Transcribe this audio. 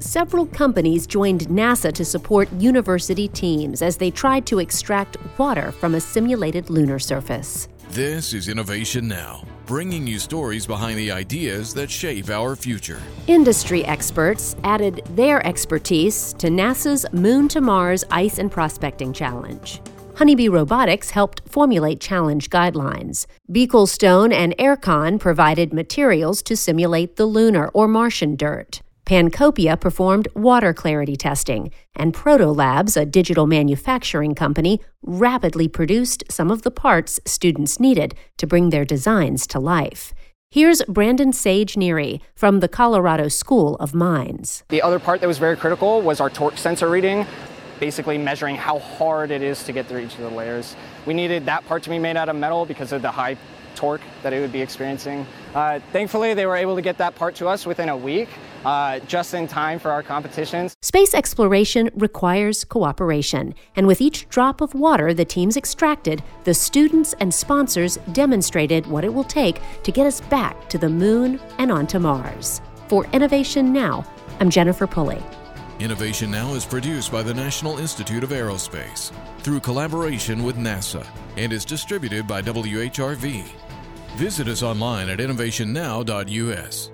several companies joined NASA to support university teams as they tried to extract water from a simulated lunar surface. This is Innovation Now, bringing you stories behind the ideas that shape our future. Industry experts added their expertise to NASA's Moon to Mars Ice and Prospecting Challenge. Honeybee Robotics helped formulate challenge guidelines. Beaklestone and Aircon provided materials to simulate the lunar or Martian dirt. Pancopia performed water clarity testing, and Proto Labs, a digital manufacturing company, rapidly produced some of the parts students needed to bring their designs to life. Here's Brandon Sage Neary from the Colorado School of Mines. The other part that was very critical was our torque sensor reading, basically measuring how hard it is to get through each of the layers. We needed that part to be made out of metal because of the high torque that it would be experiencing. Uh, thankfully, they were able to get that part to us within a week, uh, just in time for our competitions. Space exploration requires cooperation, and with each drop of water the teams extracted, the students and sponsors demonstrated what it will take to get us back to the moon and onto Mars. For Innovation Now, I'm Jennifer Pulley. Innovation Now is produced by the National Institute of Aerospace through collaboration with NASA and is distributed by WHRV. Visit us online at innovationnow.us.